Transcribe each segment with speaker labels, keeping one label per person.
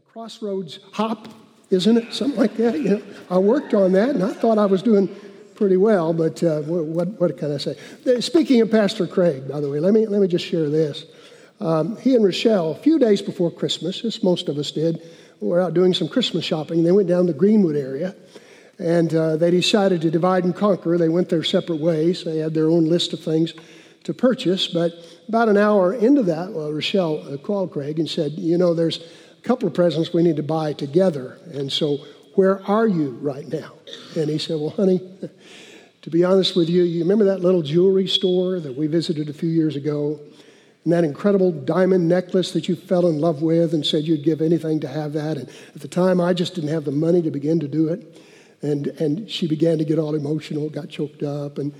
Speaker 1: crossroads hop, isn't it? Something like that. You know, I worked on that, and I thought I was doing pretty well. But uh, what, what can I say? Speaking of Pastor Craig, by the way, let me let me just share this. Um, he and Rochelle, a few days before Christmas, as most of us did, were out doing some Christmas shopping. They went down the Greenwood area, and uh, they decided to divide and conquer. They went their separate ways. They had their own list of things to purchase. But about an hour into that, well, Rochelle uh, called Craig and said, "You know, there's." Couple of presents we need to buy together. And so, where are you right now? And he said, Well, honey, to be honest with you, you remember that little jewelry store that we visited a few years ago? And that incredible diamond necklace that you fell in love with and said you'd give anything to have that. And at the time, I just didn't have the money to begin to do it. And, and she began to get all emotional, got choked up and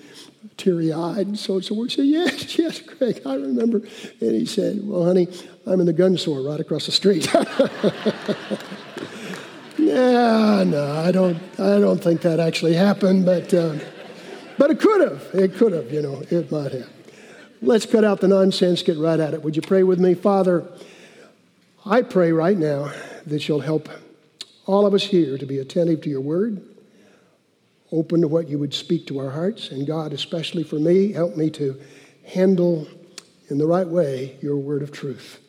Speaker 1: teary eyed. And so, so we said, Yes, yes, Craig, I remember. And he said, Well, honey, I'm in the gun store right across the street. yeah, no, I don't, I don't think that actually happened, but, uh, but it could have. It could have, you know, it might have. Let's cut out the nonsense, get right at it. Would you pray with me? Father, I pray right now that you'll help all of us here to be attentive to your word, open to what you would speak to our hearts. And God, especially for me, help me to handle in the right way your word of truth.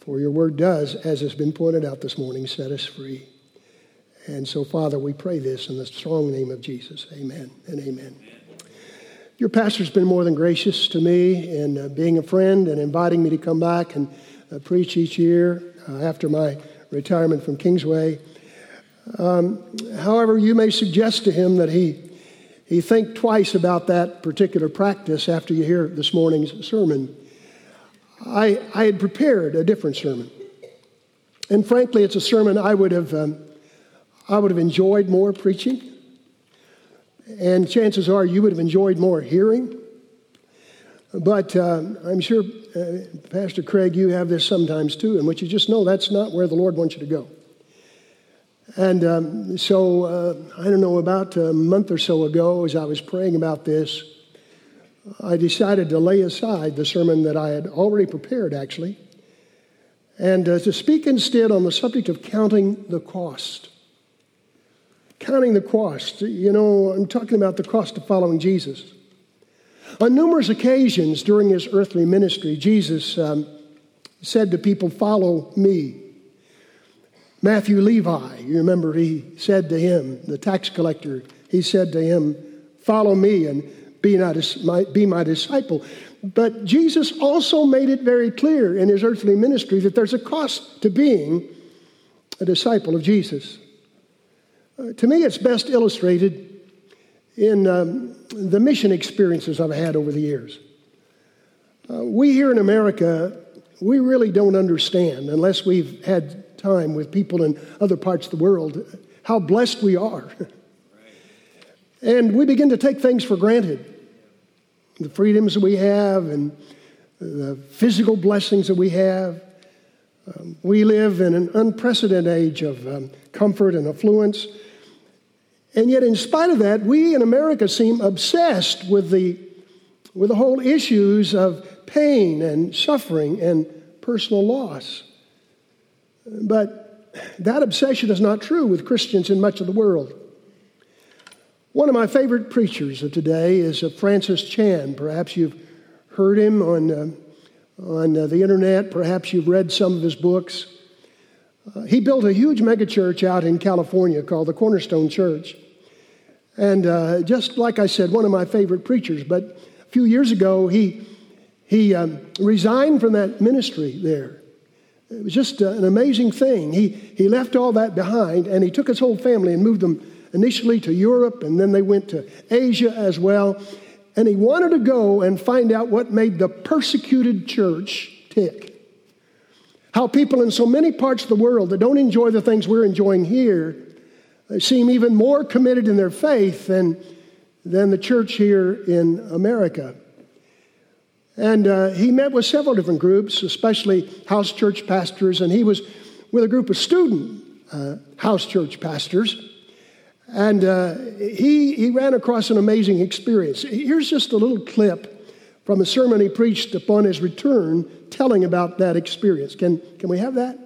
Speaker 1: For your word does, as has been pointed out this morning, set us free. And so, Father, we pray this in the strong name of Jesus. Amen and amen. Your pastor's been more than gracious to me in uh, being a friend and inviting me to come back and uh, preach each year uh, after my retirement from Kingsway. Um, however, you may suggest to him that he, he think twice about that particular practice after you hear this morning's sermon. I, I had prepared a different sermon. And frankly, it's a sermon I would have, um, I would have enjoyed more preaching. And chances are you would have enjoyed more hearing. But uh, I'm sure, uh, Pastor Craig, you have this sometimes too, in which you just know that's not where the Lord wants you to go. And um, so, uh, I don't know, about a month or so ago, as I was praying about this, I decided to lay aside the sermon that I had already prepared, actually, and uh, to speak instead on the subject of counting the cost. Counting the cost. You know, I'm talking about the cost of following Jesus. On numerous occasions during his earthly ministry, Jesus um, said to people, Follow me. Matthew Levi, you remember, he said to him, the tax collector, he said to him, Follow me and be, not, be my disciple. But Jesus also made it very clear in his earthly ministry that there's a cost to being a disciple of Jesus. Uh, to me, it's best illustrated in um, the mission experiences I've had over the years. Uh, we here in America, we really don't understand, unless we've had time with people in other parts of the world, how blessed we are. and we begin to take things for granted the freedoms that we have and the physical blessings that we have. Um, we live in an unprecedented age of um, comfort and affluence. And yet, in spite of that, we in America seem obsessed with the, with the whole issues of pain and suffering and personal loss. But that obsession is not true with Christians in much of the world. One of my favorite preachers of today is uh, Francis Chan. Perhaps you've heard him on, uh, on uh, the internet, perhaps you've read some of his books. Uh, he built a huge megachurch out in California called the Cornerstone Church. And uh, just like I said, one of my favorite preachers. But a few years ago, he, he um, resigned from that ministry there. It was just uh, an amazing thing. He, he left all that behind and he took his whole family and moved them initially to Europe, and then they went to Asia as well. And he wanted to go and find out what made the persecuted church tick. How people in so many parts of the world that don't enjoy the things we're enjoying here seem even more committed in their faith than, than the church here in America. And uh, he met with several different groups, especially house church pastors, and he was with a group of student uh, house church pastors. And uh, he, he ran across an amazing experience. Here's just a little clip from a sermon he preached upon his return telling about that experience. Can, can we have that?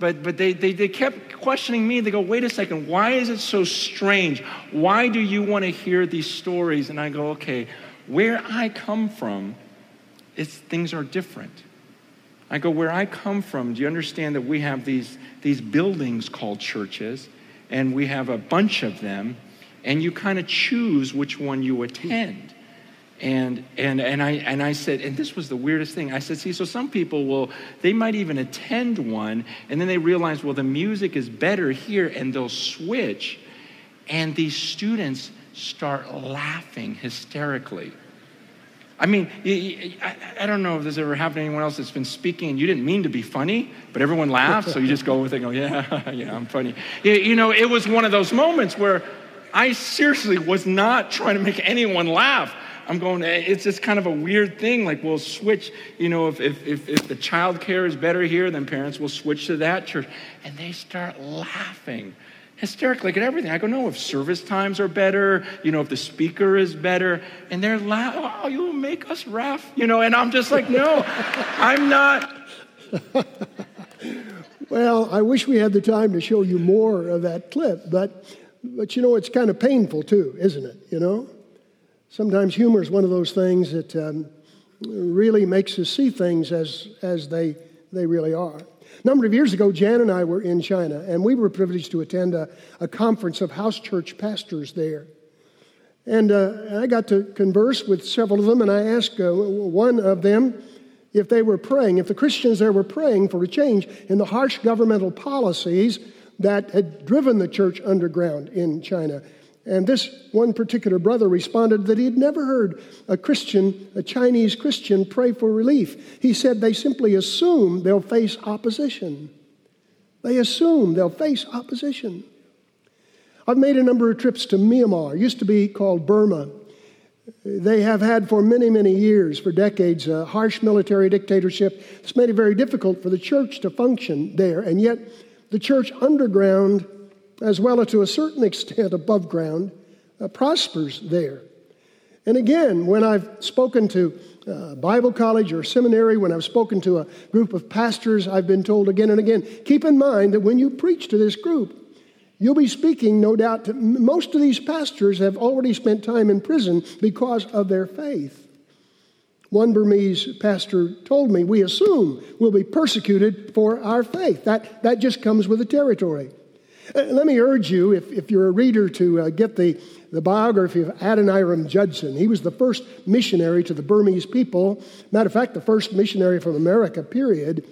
Speaker 2: but, but they, they, they kept questioning me. They go, wait a second, why is it so strange? Why do you want to hear these stories? And I go, okay, where I come from, it's, things are different. I go, where I come from, do you understand that we have these, these buildings called churches, and we have a bunch of them, and you kind of choose which one you attend. And, and, and, I, and I said, and this was the weirdest thing. I said, see, so some people will, they might even attend one, and then they realize, well, the music is better here, and they'll switch. And these students start laughing hysterically. I mean, I don't know if this ever happened to anyone else that's been speaking and you didn't mean to be funny, but everyone laughs, so you just go with it and go, yeah, yeah, I'm funny. You know, it was one of those moments where I seriously was not trying to make anyone laugh. I'm going, eh, it's just kind of a weird thing. Like we'll switch, you know, if, if, if, if the child care is better here, then parents will switch to that church. And they start laughing hysterically at everything. I go, no, if service times are better, you know, if the speaker is better, and they're laughing, oh, you will make us laugh, you know, and I'm just like, no, I'm not.
Speaker 1: well, I wish we had the time to show you more of that clip, but, but you know, it's kind of painful too, isn't it, you know? Sometimes humor is one of those things that um, really makes us see things as, as they, they really are. A number of years ago, Jan and I were in China, and we were privileged to attend a, a conference of house church pastors there. And uh, I got to converse with several of them, and I asked uh, one of them if they were praying, if the Christians there were praying for a change in the harsh governmental policies that had driven the church underground in China. And this one particular brother responded that he had never heard a Christian, a Chinese Christian, pray for relief. He said they simply assume they'll face opposition. They assume they'll face opposition. I've made a number of trips to Myanmar, used to be called Burma. They have had for many, many years, for decades, a harsh military dictatorship. It's made it very difficult for the church to function there, and yet the church underground as well as to a certain extent above ground, uh, prospers there. And again, when I've spoken to uh, Bible college or seminary, when I've spoken to a group of pastors, I've been told again and again keep in mind that when you preach to this group, you'll be speaking, no doubt, to most of these pastors have already spent time in prison because of their faith. One Burmese pastor told me, We assume we'll be persecuted for our faith. That, that just comes with the territory. Uh, let me urge you, if, if you're a reader, to uh, get the, the biography of Adoniram Judson. He was the first missionary to the Burmese people. Matter of fact, the first missionary from America, period.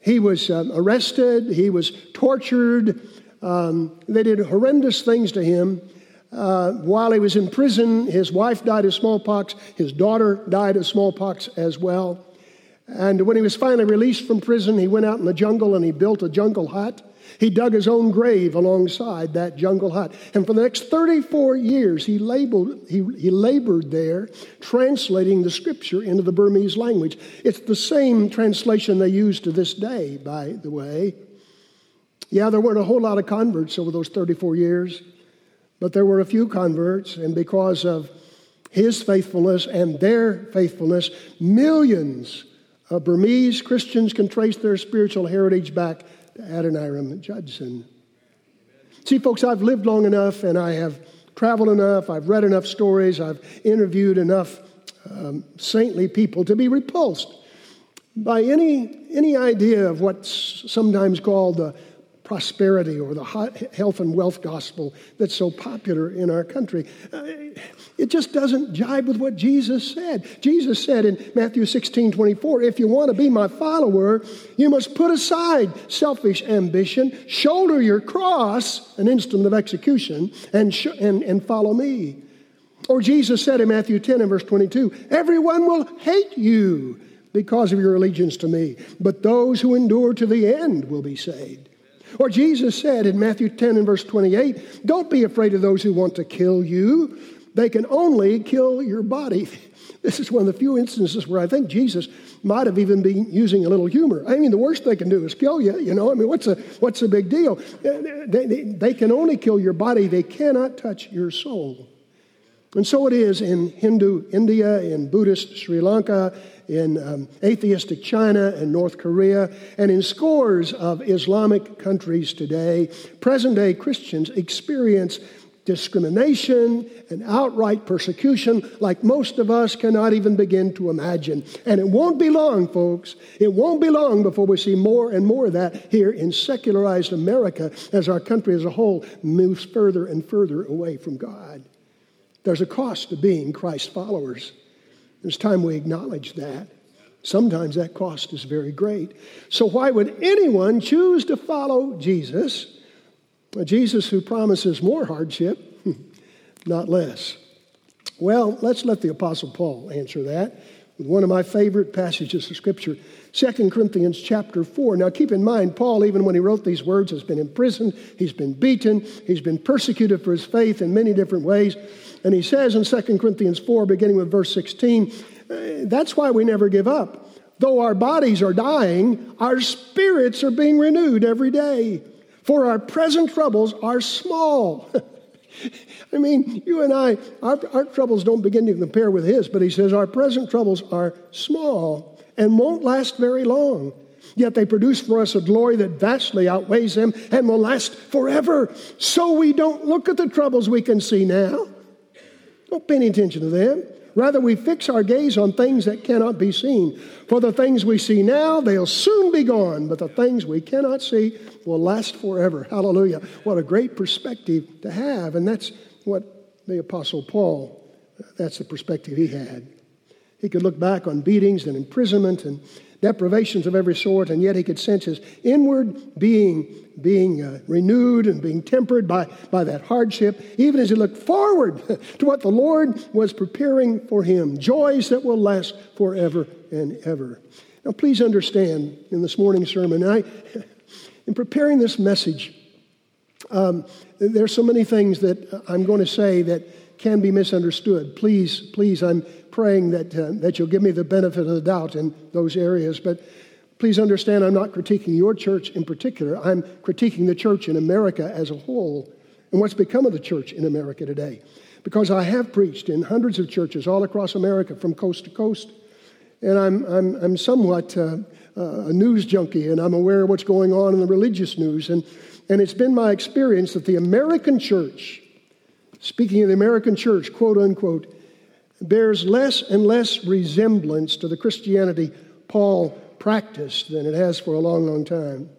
Speaker 1: He was um, arrested, he was tortured. Um, they did horrendous things to him. Uh, while he was in prison, his wife died of smallpox, his daughter died of smallpox as well. And when he was finally released from prison, he went out in the jungle and he built a jungle hut. He dug his own grave alongside that jungle hut. And for the next 34 years, he, labeled, he, he labored there, translating the scripture into the Burmese language. It's the same translation they use to this day, by the way. Yeah, there weren't a whole lot of converts over those 34 years, but there were a few converts, and because of his faithfulness and their faithfulness, millions of Burmese Christians can trace their spiritual heritage back Adoniram Judson. See, folks, I've lived long enough and I have traveled enough, I've read enough stories, I've interviewed enough um, saintly people to be repulsed by any, any idea of what's sometimes called the prosperity or the health and wealth gospel that's so popular in our country. Uh, it just doesn't jibe with what Jesus said. Jesus said in Matthew 16 24, if you want to be my follower, you must put aside selfish ambition, shoulder your cross, an instrument of execution, and, sh- and, and follow me. Or Jesus said in Matthew 10 and verse 22, everyone will hate you because of your allegiance to me, but those who endure to the end will be saved. Or Jesus said in Matthew 10 and verse 28, Don't be afraid of those who want to kill you. They can only kill your body. This is one of the few instances where I think Jesus might have even been using a little humor. I mean, the worst they can do is kill you, you know? I mean, what's a, what's a big deal? Uh, they, they, they can only kill your body, they cannot touch your soul. And so it is in Hindu India, in Buddhist Sri Lanka, in um, atheistic China and North Korea, and in scores of Islamic countries today, present day Christians experience discrimination and outright persecution like most of us cannot even begin to imagine. And it won't be long, folks. It won't be long before we see more and more of that here in secularized America as our country as a whole moves further and further away from God. There's a cost to being Christ followers. It's time we acknowledge that. Sometimes that cost is very great. So, why would anyone choose to follow Jesus? A Jesus who promises more hardship, not less. Well, let's let the Apostle Paul answer that with one of my favorite passages of Scripture, 2 Corinthians chapter 4. Now, keep in mind, Paul, even when he wrote these words, has been imprisoned, he's been beaten, he's been persecuted for his faith in many different ways. And he says in 2 Corinthians 4, beginning with verse 16, uh, that's why we never give up. Though our bodies are dying, our spirits are being renewed every day. For our present troubles are small. I mean, you and I, our, our, troubles don't begin to compare with his, but he says our present troubles are small and won't last very long. Yet they produce for us a glory that vastly outweighs them and will last forever. So we don't look at the troubles we can see now. Don't pay any attention to them. Rather, we fix our gaze on things that cannot be seen. For the things we see now, they'll soon be gone, but the things we cannot see will last forever. Hallelujah. What a great perspective to have. And that's what the Apostle Paul, that's the perspective he had. He could look back on beatings and imprisonment and deprivations of every sort, and yet he could sense his inward being being uh, renewed and being tempered by, by that hardship, even as he looked forward to what the Lord was preparing for him joys that will last forever and ever. Now, please understand in this morning's sermon, I, in preparing this message, um, there's so many things that I'm going to say that can be misunderstood. Please, please, I'm praying that, uh, that you'll give me the benefit of the doubt in those areas. But please understand, I'm not critiquing your church in particular. I'm critiquing the church in America as a whole and what's become of the church in America today. Because I have preached in hundreds of churches all across America from coast to coast. And I'm, I'm, I'm somewhat uh, uh, a news junkie and I'm aware of what's going on in the religious news. And, and it's been my experience that the American church, speaking of the American church, quote unquote, bears less and less resemblance to the Christianity Paul practiced than it has for a long, long time.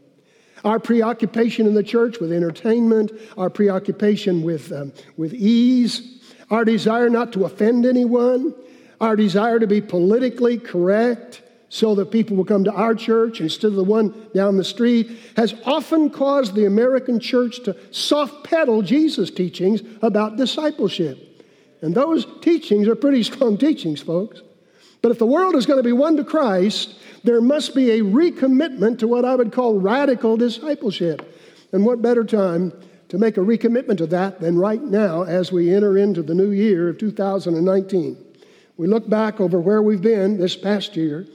Speaker 1: Our preoccupation in the church with entertainment, our preoccupation with, um, with ease, our desire not to offend anyone, our desire to be politically correct so that people will come to our church instead of the one down the street has often caused the American church to soft pedal Jesus' teachings about discipleship. And those teachings are pretty strong teachings, folks. But if the world is going to be won to Christ, there must be a recommitment to what I would call radical discipleship. And what better time to make a recommitment to that than right now as we enter into the new year of 2019? We look back over where we've been this past year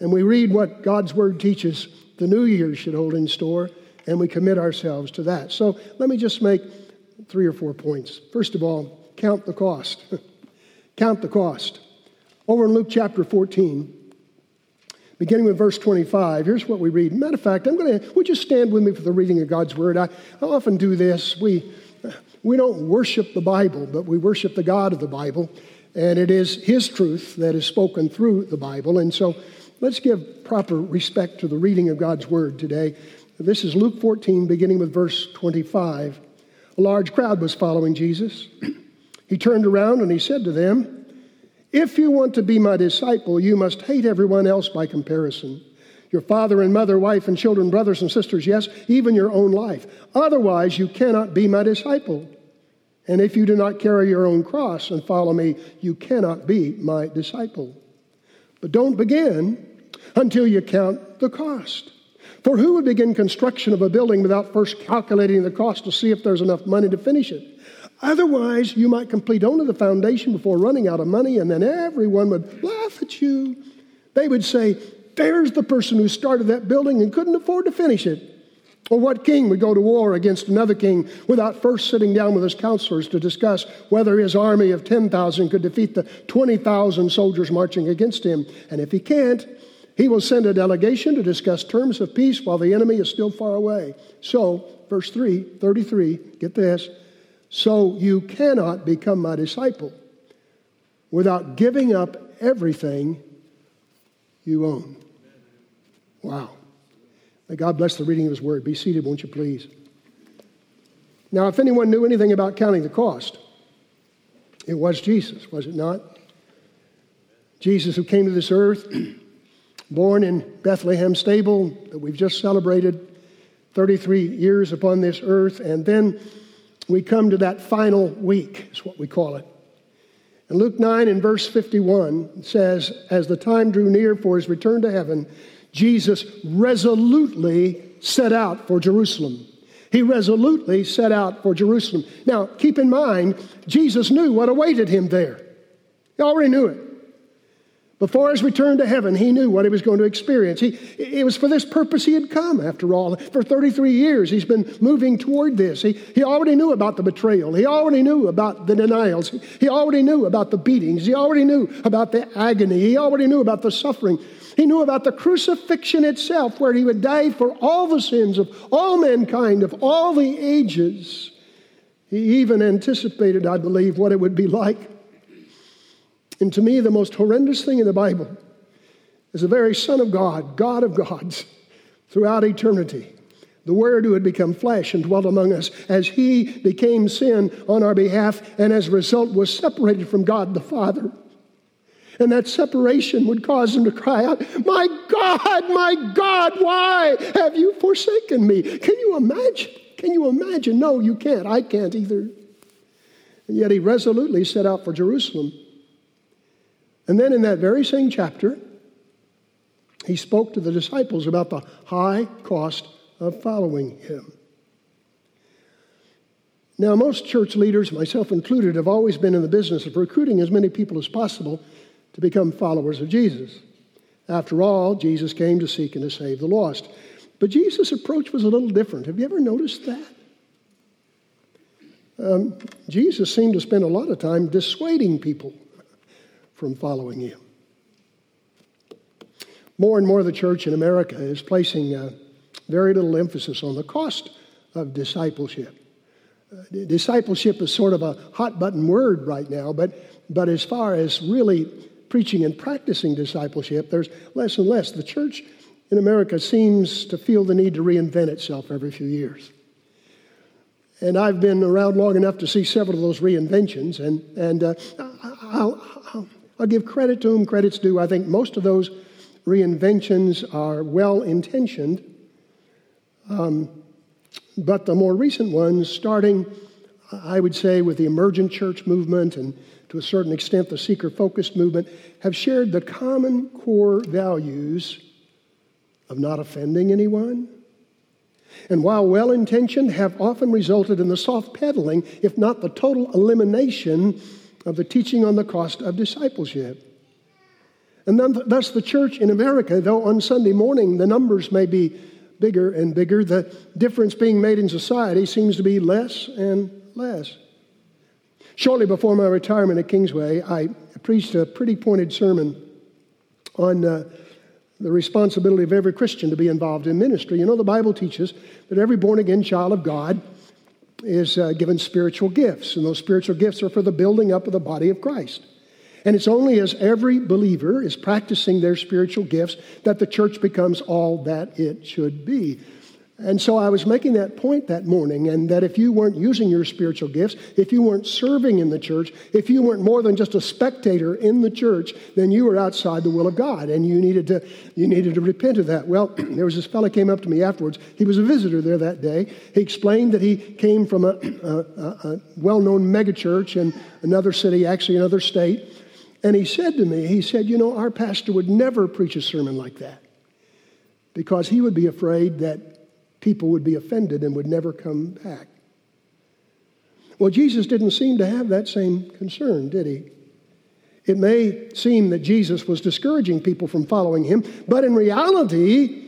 Speaker 1: and we read what God's Word teaches the new year should hold in store, and we commit ourselves to that. So let me just make three or four points. First of all, count the cost. count the cost. Over in Luke chapter 14, beginning with verse 25, here's what we read. Matter of fact, I'm going to, would you stand with me for the reading of God's word? I, I often do this. We, we don't worship the Bible, but we worship the God of the Bible, and it is His truth that is spoken through the Bible. And so let's give proper respect to the reading of God's word today. This is Luke 14, beginning with verse 25. A large crowd was following Jesus. He turned around and he said to them, If you want to be my disciple, you must hate everyone else by comparison. Your father and mother, wife and children, brothers and sisters, yes, even your own life. Otherwise, you cannot be my disciple. And if you do not carry your own cross and follow me, you cannot be my disciple. But don't begin until you count the cost. For who would begin construction of a building without first calculating the cost to see if there's enough money to finish it? Otherwise, you might complete only the foundation before running out of money, and then everyone would laugh at you. They would say, There's the person who started that building and couldn't afford to finish it. Or what king would go to war against another king without first sitting down with his counselors to discuss whether his army of 10,000 could defeat the 20,000 soldiers marching against him? And if he can't, he will send a delegation to discuss terms of peace while the enemy is still far away. So, verse 3, 33, get this. So you cannot become my disciple without giving up everything you own. Wow. May God bless the reading of His Word. Be seated, won't you please? Now, if anyone knew anything about counting the cost, it was Jesus, was it not? Jesus, who came to this earth, born in Bethlehem stable that we've just celebrated 33 years upon this earth, and then we come to that final week, is what we call it. And Luke 9 in verse 51 says, As the time drew near for his return to heaven, Jesus resolutely set out for Jerusalem. He resolutely set out for Jerusalem. Now, keep in mind, Jesus knew what awaited him there. He already knew it. Before his return to heaven, he knew what he was going to experience. He, it was for this purpose he had come, after all. For 33 years, he's been moving toward this. He, he already knew about the betrayal. He already knew about the denials. He already knew about the beatings. He already knew about the agony. He already knew about the suffering. He knew about the crucifixion itself, where he would die for all the sins of all mankind, of all the ages. He even anticipated, I believe, what it would be like and to me, the most horrendous thing in the Bible is the very Son of God, God of gods, throughout eternity. The Word who had become flesh and dwelt among us as He became sin on our behalf and as a result was separated from God the Father. And that separation would cause him to cry out, My God, my God, why have you forsaken me? Can you imagine? Can you imagine? No, you can't. I can't either. And yet he resolutely set out for Jerusalem and then in that very same chapter, he spoke to the disciples about the high cost of following him. Now, most church leaders, myself included, have always been in the business of recruiting as many people as possible to become followers of Jesus. After all, Jesus came to seek and to save the lost. But Jesus' approach was a little different. Have you ever noticed that? Um, Jesus seemed to spend a lot of time dissuading people from following you. More and more, the church in America is placing uh, very little emphasis on the cost of discipleship. Uh, discipleship is sort of a hot button word right now, but, but as far as really preaching and practicing discipleship, there's less and less. The church in America seems to feel the need to reinvent itself every few years. And I've been around long enough to see several of those reinventions, and, and uh, I'll, I'll, I'll give credit to whom credit's due. I think most of those reinventions are well intentioned. Um, but the more recent ones, starting, I would say, with the emergent church movement and to a certain extent the seeker focused movement, have shared the common core values of not offending anyone. And while well intentioned, have often resulted in the soft pedaling, if not the total elimination of the teaching on the cost of discipleship. And thus, the church in America, though on Sunday morning the numbers may be bigger and bigger, the difference being made in society seems to be less and less. Shortly before my retirement at Kingsway, I preached a pretty pointed sermon on uh, the responsibility of every Christian to be involved in ministry. You know, the Bible teaches that every born again child of God is uh, given spiritual gifts, and those spiritual gifts are for the building up of the body of Christ. And it's only as every believer is practicing their spiritual gifts that the church becomes all that it should be. And so I was making that point that morning, and that if you weren't using your spiritual gifts, if you weren't serving in the church, if you weren't more than just a spectator in the church, then you were outside the will of God, and you needed to you needed to repent of that. Well, there was this fellow came up to me afterwards. He was a visitor there that day. He explained that he came from a, a, a well-known megachurch in another city, actually another state, and he said to me, he said, "You know, our pastor would never preach a sermon like that." Because he would be afraid that people would be offended and would never come back. Well, Jesus didn't seem to have that same concern, did he? It may seem that Jesus was discouraging people from following him, but in reality,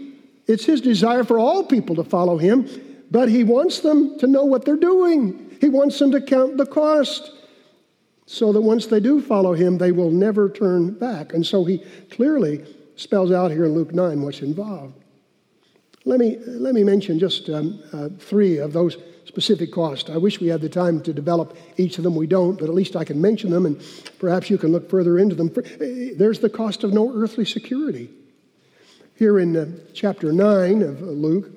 Speaker 1: It's his desire for all people to follow him, but he wants them to know what they're doing. He wants them to count the cost so that once they do follow him, they will never turn back. And so he clearly spells out here in Luke 9 what's involved. Let me, let me mention just um, uh, three of those specific costs. I wish we had the time to develop each of them. We don't, but at least I can mention them and perhaps you can look further into them. Eh, there's the cost of no earthly security. Here in uh, chapter 9 of Luke,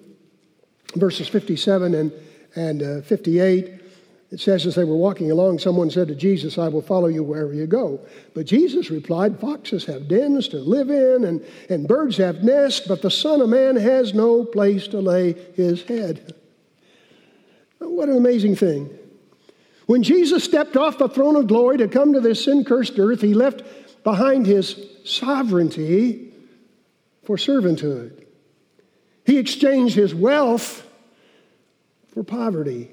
Speaker 1: verses 57 and, and uh, 58, it says, as they were walking along, someone said to Jesus, I will follow you wherever you go. But Jesus replied, Foxes have dens to live in, and, and birds have nests, but the Son of Man has no place to lay his head. What an amazing thing. When Jesus stepped off the throne of glory to come to this sin cursed earth, he left behind his sovereignty for servanthood. He exchanged his wealth for poverty.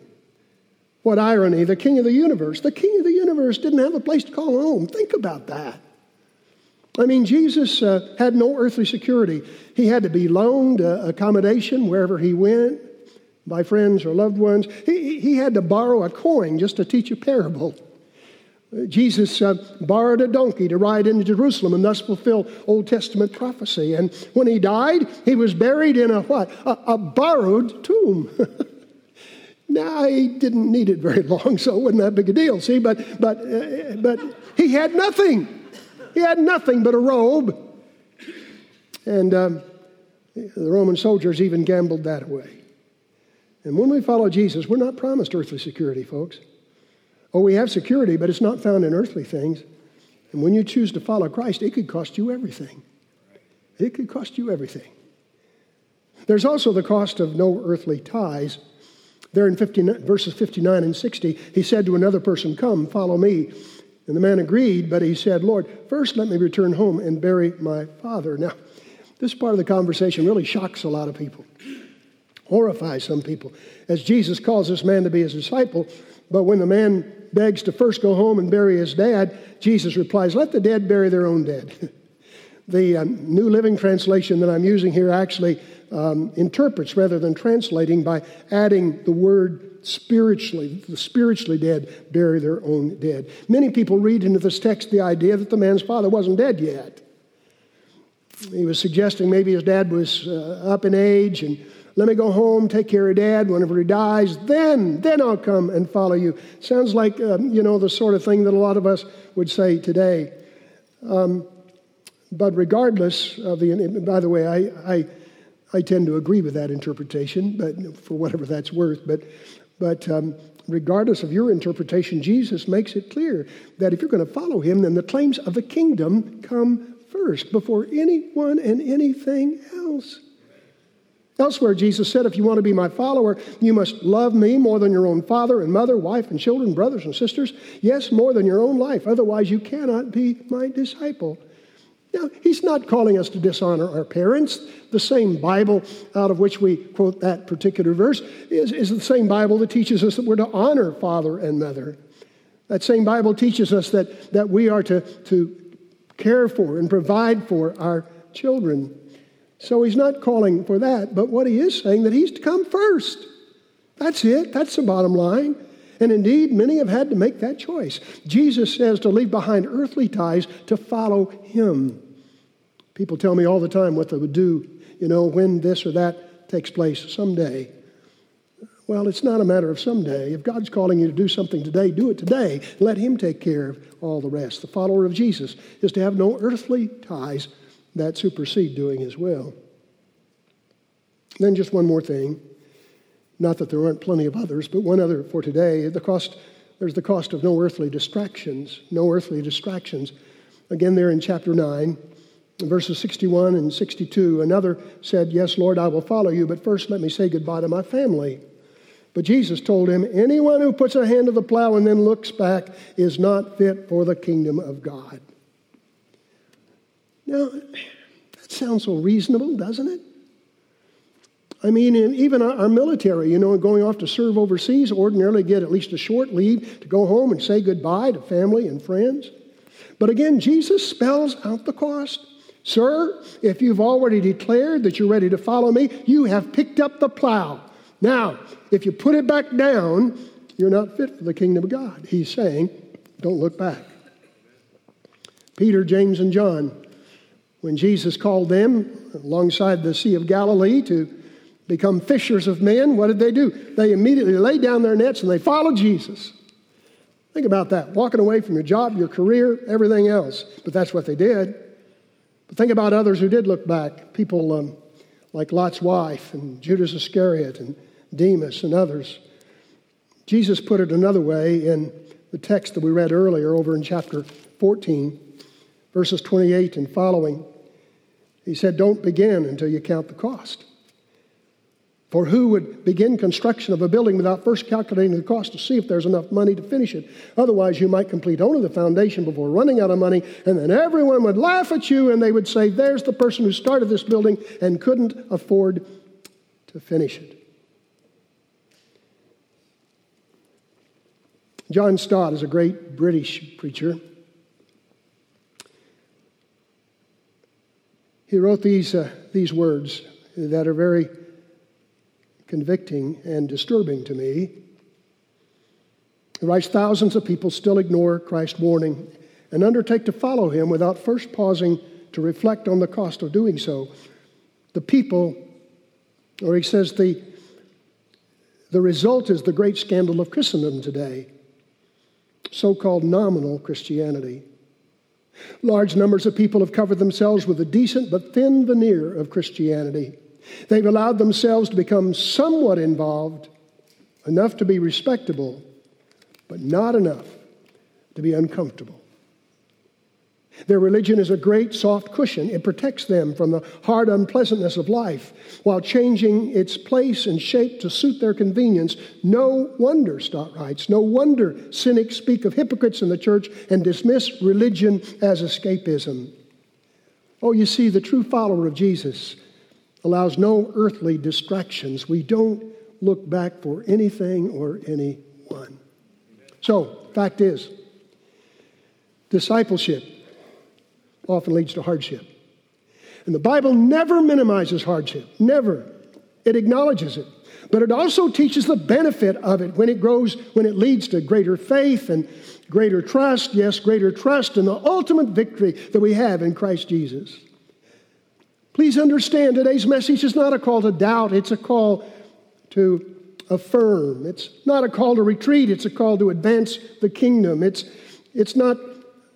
Speaker 1: What irony, the king of the universe. The king of the universe didn't have a place to call home. Think about that. I mean, Jesus uh, had no earthly security. He had to be loaned uh, accommodation wherever he went by friends or loved ones. He, he had to borrow a coin just to teach a parable. Jesus uh, borrowed a donkey to ride into Jerusalem and thus fulfill Old Testament prophecy. And when he died, he was buried in a what? A, a borrowed tomb. Now, he didn't need it very long, so it wasn't that big a deal, see? But, but, uh, but he had nothing. He had nothing but a robe. And um, the Roman soldiers even gambled that away. And when we follow Jesus, we're not promised earthly security, folks. Oh, we have security, but it's not found in earthly things. And when you choose to follow Christ, it could cost you everything. It could cost you everything. There's also the cost of no earthly ties. There in 59, verses 59 and 60, he said to another person, Come, follow me. And the man agreed, but he said, Lord, first let me return home and bury my father. Now, this part of the conversation really shocks a lot of people, horrifies some people, as Jesus calls this man to be his disciple. But when the man begs to first go home and bury his dad, Jesus replies, Let the dead bury their own dead. the um, New Living Translation that I'm using here actually um, interprets rather than translating by adding the word spiritually. The spiritually dead bury their own dead. Many people read into this text the idea that the man's father wasn't dead yet. He was suggesting maybe his dad was uh, up in age and let me go home, take care of dad. Whenever he dies, then, then I'll come and follow you. Sounds like, um, you know, the sort of thing that a lot of us would say today. Um, but regardless of the, by the way, I, I I tend to agree with that interpretation, but for whatever that's worth. But, but um, regardless of your interpretation, Jesus makes it clear that if you're going to follow him, then the claims of the kingdom come first before anyone and anything else. Elsewhere, Jesus said, If you want to be my follower, you must love me more than your own father and mother, wife and children, brothers and sisters. Yes, more than your own life. Otherwise, you cannot be my disciple. Now, he's not calling us to dishonor our parents. The same Bible out of which we quote that particular verse is, is the same Bible that teaches us that we're to honor father and mother. That same Bible teaches us that, that we are to, to care for and provide for our children. So he's not calling for that, but what he is saying that he's to come first. That's it. That's the bottom line. And indeed, many have had to make that choice. Jesus says to leave behind earthly ties to follow him. People tell me all the time what they would do, you know, when this or that takes place someday. Well, it's not a matter of someday. If God's calling you to do something today, do it today. Let Him take care of all the rest. The follower of Jesus is to have no earthly ties that supersede doing His will. Then, just one more thing. Not that there aren't plenty of others, but one other for today. The cost, there's the cost of no earthly distractions. No earthly distractions. Again, there in chapter 9 verses 61 and 62, another said, Yes, Lord, I will follow you, but first let me say goodbye to my family. But Jesus told him, Anyone who puts a hand to the plow and then looks back is not fit for the kingdom of God. Now, that sounds so reasonable, doesn't it? I mean, even our military, you know, going off to serve overseas, ordinarily get at least a short leave to go home and say goodbye to family and friends. But again, Jesus spells out the cost. Sir, if you've already declared that you're ready to follow me, you have picked up the plow. Now, if you put it back down, you're not fit for the kingdom of God. He's saying, don't look back. Peter, James, and John, when Jesus called them alongside the Sea of Galilee to become fishers of men, what did they do? They immediately laid down their nets and they followed Jesus. Think about that walking away from your job, your career, everything else. But that's what they did. But think about others who did look back people um, like Lot's wife and Judas Iscariot and Demas and others. Jesus put it another way in the text that we read earlier over in chapter 14, verses 28 and following. He said, Don't begin until you count the cost. For who would begin construction of a building without first calculating the cost to see if there's enough money to finish it? Otherwise, you might complete only the foundation before running out of money, and then everyone would laugh at you and they would say, There's the person who started this building and couldn't afford to finish it. John Stott is a great British preacher. He wrote these, uh, these words that are very convicting and disturbing to me. He writes Thousands of people still ignore Christ's warning and undertake to follow him without first pausing to reflect on the cost of doing so. The people, or he says, the, the result is the great scandal of Christendom today so called nominal Christianity. Large numbers of people have covered themselves with a decent but thin veneer of Christianity. They've allowed themselves to become somewhat involved, enough to be respectable, but not enough to be uncomfortable. Their religion is a great soft cushion. It protects them from the hard unpleasantness of life while changing its place and shape to suit their convenience. No wonder, Stott writes, no wonder cynics speak of hypocrites in the church and dismiss religion as escapism. Oh, you see, the true follower of Jesus allows no earthly distractions. We don't look back for anything or anyone. So, fact is, discipleship often leads to hardship. And the Bible never minimizes hardship, never. It acknowledges it. But it also teaches the benefit of it when it grows, when it leads to greater faith and greater trust, yes, greater trust in the ultimate victory that we have in Christ Jesus. Please understand today's message is not a call to doubt, it's a call to affirm. It's not a call to retreat, it's a call to advance the kingdom. It's, it's not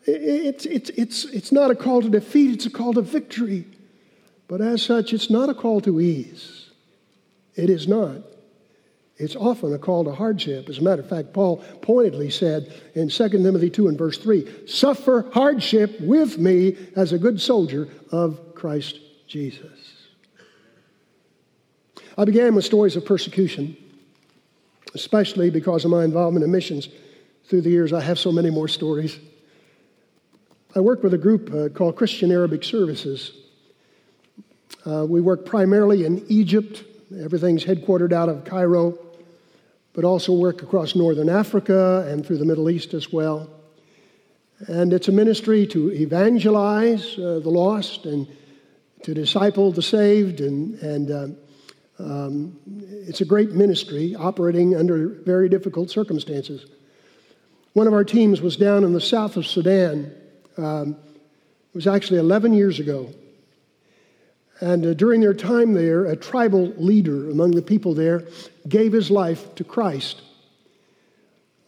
Speaker 1: it's, it's, it's, it's not a call to defeat, it's a call to victory. But as such, it's not a call to ease. It is not. It's often a call to hardship. As a matter of fact, Paul pointedly said in 2 Timothy 2 and verse 3 Suffer hardship with me as a good soldier of Christ Jesus. I began with stories of persecution, especially because of my involvement in missions. Through the years, I have so many more stories. I work with a group uh, called Christian Arabic Services. Uh, we work primarily in Egypt. Everything's headquartered out of Cairo, but also work across northern Africa and through the Middle East as well. And it's a ministry to evangelize uh, the lost and to disciple the saved. And, and uh, um, it's a great ministry operating under very difficult circumstances. One of our teams was down in the south of Sudan um, it was actually 11 years ago. And uh, during their time there, a tribal leader among the people there gave his life to Christ.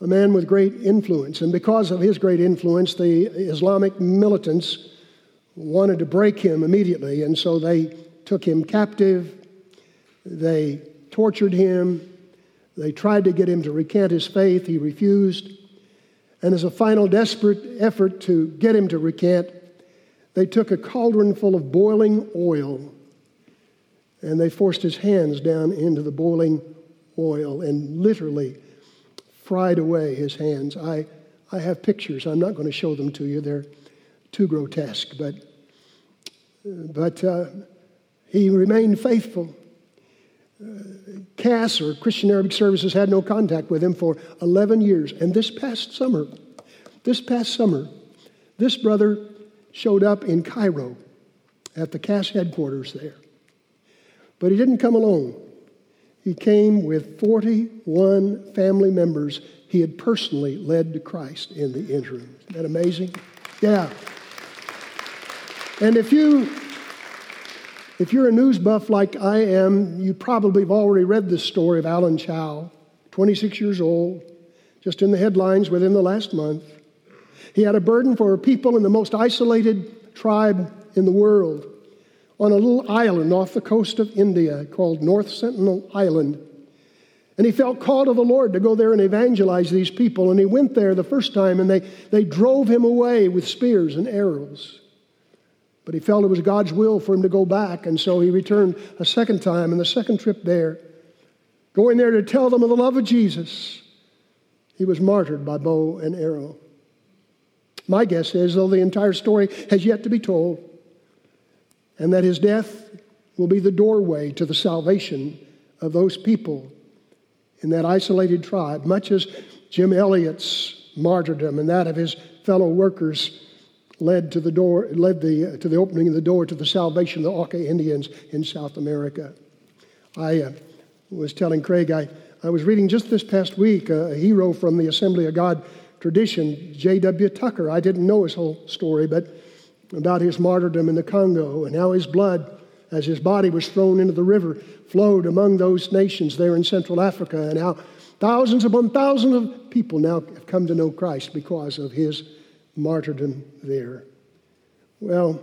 Speaker 1: A man with great influence. And because of his great influence, the Islamic militants wanted to break him immediately. And so they took him captive. They tortured him. They tried to get him to recant his faith. He refused. And as a final desperate effort to get him to recant, they took a cauldron full of boiling oil and they forced his hands down into the boiling oil and literally fried away his hands. I, I have pictures. I'm not going to show them to you. They're too grotesque. But, but uh, he remained faithful. CAS, or Christian Arabic Services, had no contact with him for 11 years. And this past summer, this past summer, this brother showed up in Cairo at the CAS headquarters there. But he didn't come alone. He came with 41 family members he had personally led to Christ in the interim. Isn't that amazing? Yeah. And if you if you're a news buff like I am, you probably have already read this story of Allen Chau, 26 years old, just in the headlines within the last month. He had a burden for people in the most isolated tribe in the world on a little island off the coast of India called North Sentinel Island. And he felt called of the Lord to go there and evangelize these people. And he went there the first time and they, they drove him away with spears and arrows. But he felt it was God's will for him to go back, and so he returned a second time, and the second trip there, going there to tell them of the love of Jesus, he was martyred by bow and arrow. My guess is, though the entire story has yet to be told, and that his death will be the doorway to the salvation of those people in that isolated tribe, much as Jim Elliot's martyrdom and that of his fellow workers led to the door, led the, to the opening of the door to the salvation of the Auca Indians in South America. I uh, was telling Craig, I, I was reading just this past week uh, a hero from the Assembly of God tradition, J.W. Tucker. I didn't know his whole story, but about his martyrdom in the Congo and how his blood, as his body was thrown into the river, flowed among those nations there in Central Africa, and how thousands upon thousands of people now have come to know Christ because of his martyrdom there. Well,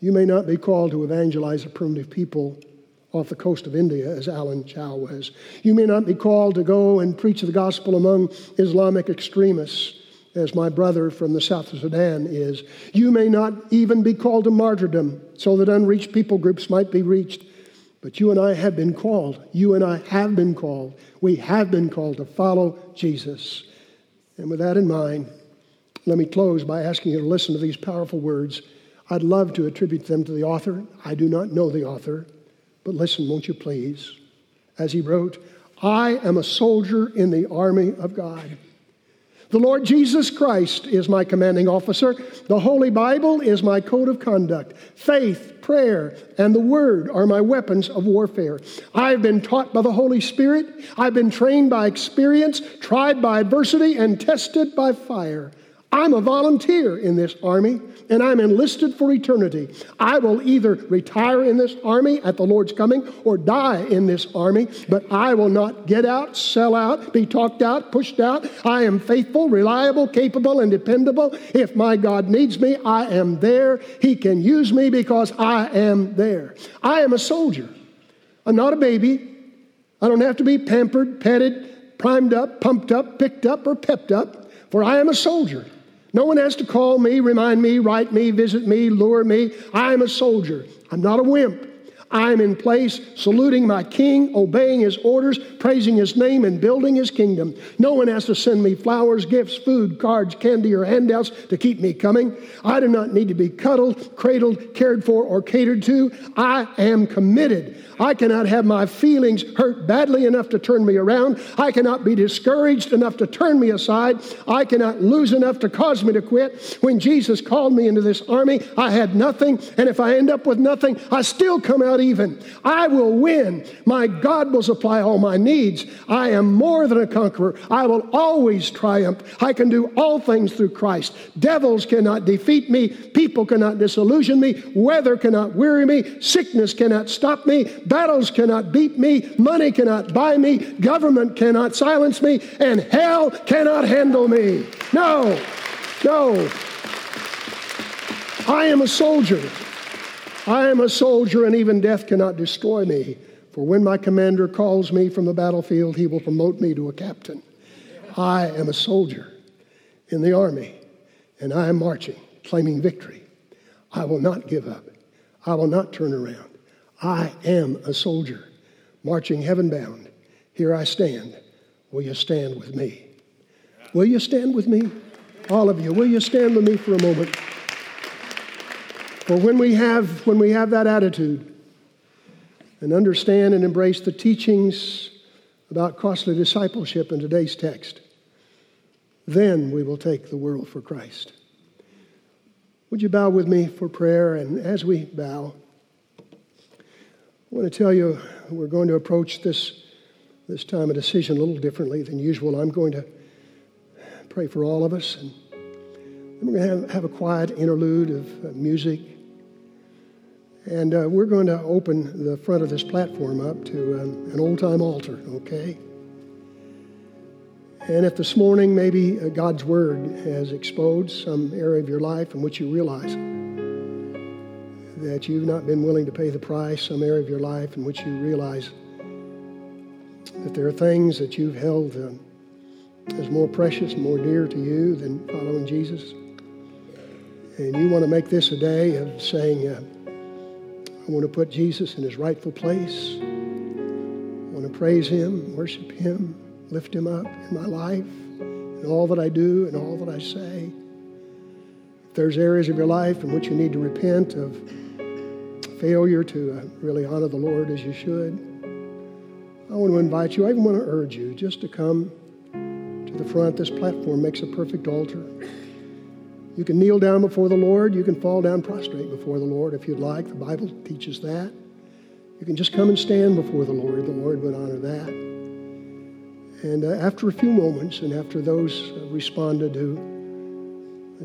Speaker 1: you may not be called to evangelize a primitive people off the coast of India as Allen Chau was. You may not be called to go and preach the gospel among Islamic extremists as my brother from the south of Sudan is. You may not even be called to martyrdom so that unreached people groups might be reached. But you and I have been called. You and I have been called. We have been called to follow Jesus. And with that in mind, let me close by asking you to listen to these powerful words. I'd love to attribute them to the author. I do not know the author, but listen, won't you please? As he wrote, I am a soldier in the army of God. The Lord Jesus Christ is my commanding officer. The Holy Bible is my code of conduct. Faith, prayer, and the Word are my weapons of warfare. I've been taught by the Holy Spirit. I've been trained by experience, tried by adversity, and tested by fire. I'm a volunteer in this army and I'm enlisted for eternity. I will either retire in this army at the Lord's coming or die in this army, but I will not get out, sell out, be talked out, pushed out. I am faithful, reliable, capable, and dependable. If my God needs me, I am there. He can use me because I am there. I am a soldier. I'm not a baby. I don't have to be pampered, petted, primed up, pumped up, picked up, or pepped up, for I am a soldier. No one has to call me, remind me, write me, visit me, lure me. I'm a soldier. I'm not a wimp. I'm in place, saluting my king, obeying his orders, praising his name, and building his kingdom. No one has to send me flowers, gifts, food, cards, candy, or handouts to keep me coming. I do not need to be cuddled, cradled, cared for, or catered to. I am committed. I cannot have my feelings hurt badly enough to turn me around. I cannot be discouraged enough to turn me aside. I cannot lose enough to cause me to quit. When Jesus called me into this army, I had nothing, and if I end up with nothing, I still come out even. I will win. My God will supply all my needs. I am more than a conqueror. I will always triumph. I can do all things through Christ. Devils cannot defeat me. People cannot disillusion me. Weather cannot weary me. Sickness cannot stop me. Battles cannot beat me. Money cannot buy me. Government cannot silence me. And hell cannot handle me. No, no. I am a soldier. I am a soldier, and even death cannot destroy me. For when my commander calls me from the battlefield, he will promote me to a captain. I am a soldier in the army, and I am marching, claiming victory. I will not give up. I will not turn around. I am a soldier, marching heaven bound. Here I stand. Will you stand with me? Will you stand with me? All of you, will you stand with me for a moment? For when we have, when we have that attitude and understand and embrace the teachings about costly discipleship in today's text, then we will take the world for Christ. Would you bow with me for prayer? And as we bow, I want to tell you we're going to approach this, this time of decision a little differently than usual. I'm going to pray for all of us, and we're going to have, have a quiet interlude of music. And uh, we're going to open the front of this platform up to um, an old time altar, okay? And if this morning maybe uh, God's Word has exposed some area of your life in which you realize that you've not been willing to pay the price, some area of your life in which you realize that there are things that you've held uh, as more precious and more dear to you than following Jesus. And you want to make this a day of saying, uh, I want to put Jesus in his rightful place. I want to praise him, worship him lift him up in my life, in all that I do and all that I say. If there's areas of your life in which you need to repent of failure to uh, really honor the Lord as you should, I want to invite you, I even want to urge you just to come to the front. This platform makes a perfect altar. You can kneel down before the Lord. You can fall down prostrate before the Lord if you'd like. The Bible teaches that. You can just come and stand before the Lord. The Lord would honor that. And uh, after a few moments, and after those responded who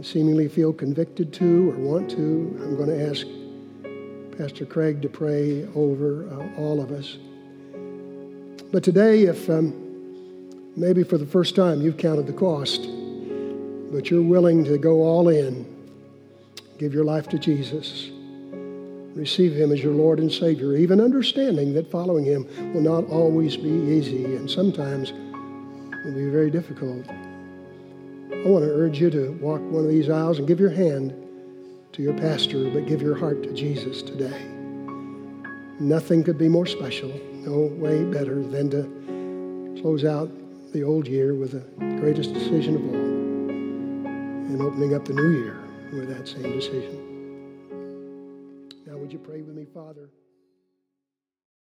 Speaker 1: seemingly feel convicted to or want to, I'm going to ask Pastor Craig to pray over uh, all of us. But today, if um, maybe for the first time you've counted the cost, but you're willing to go all in, give your life to Jesus, receive Him as your Lord and Savior, even understanding that following Him will not always be easy and sometimes will be very difficult. I want to urge you to walk one of these aisles and give your hand to your pastor, but give your heart to Jesus today. Nothing could be more special, no way better than to close out the old year with the greatest decision of all and opening up the new year with that same decision. Now, would you pray with me, Father?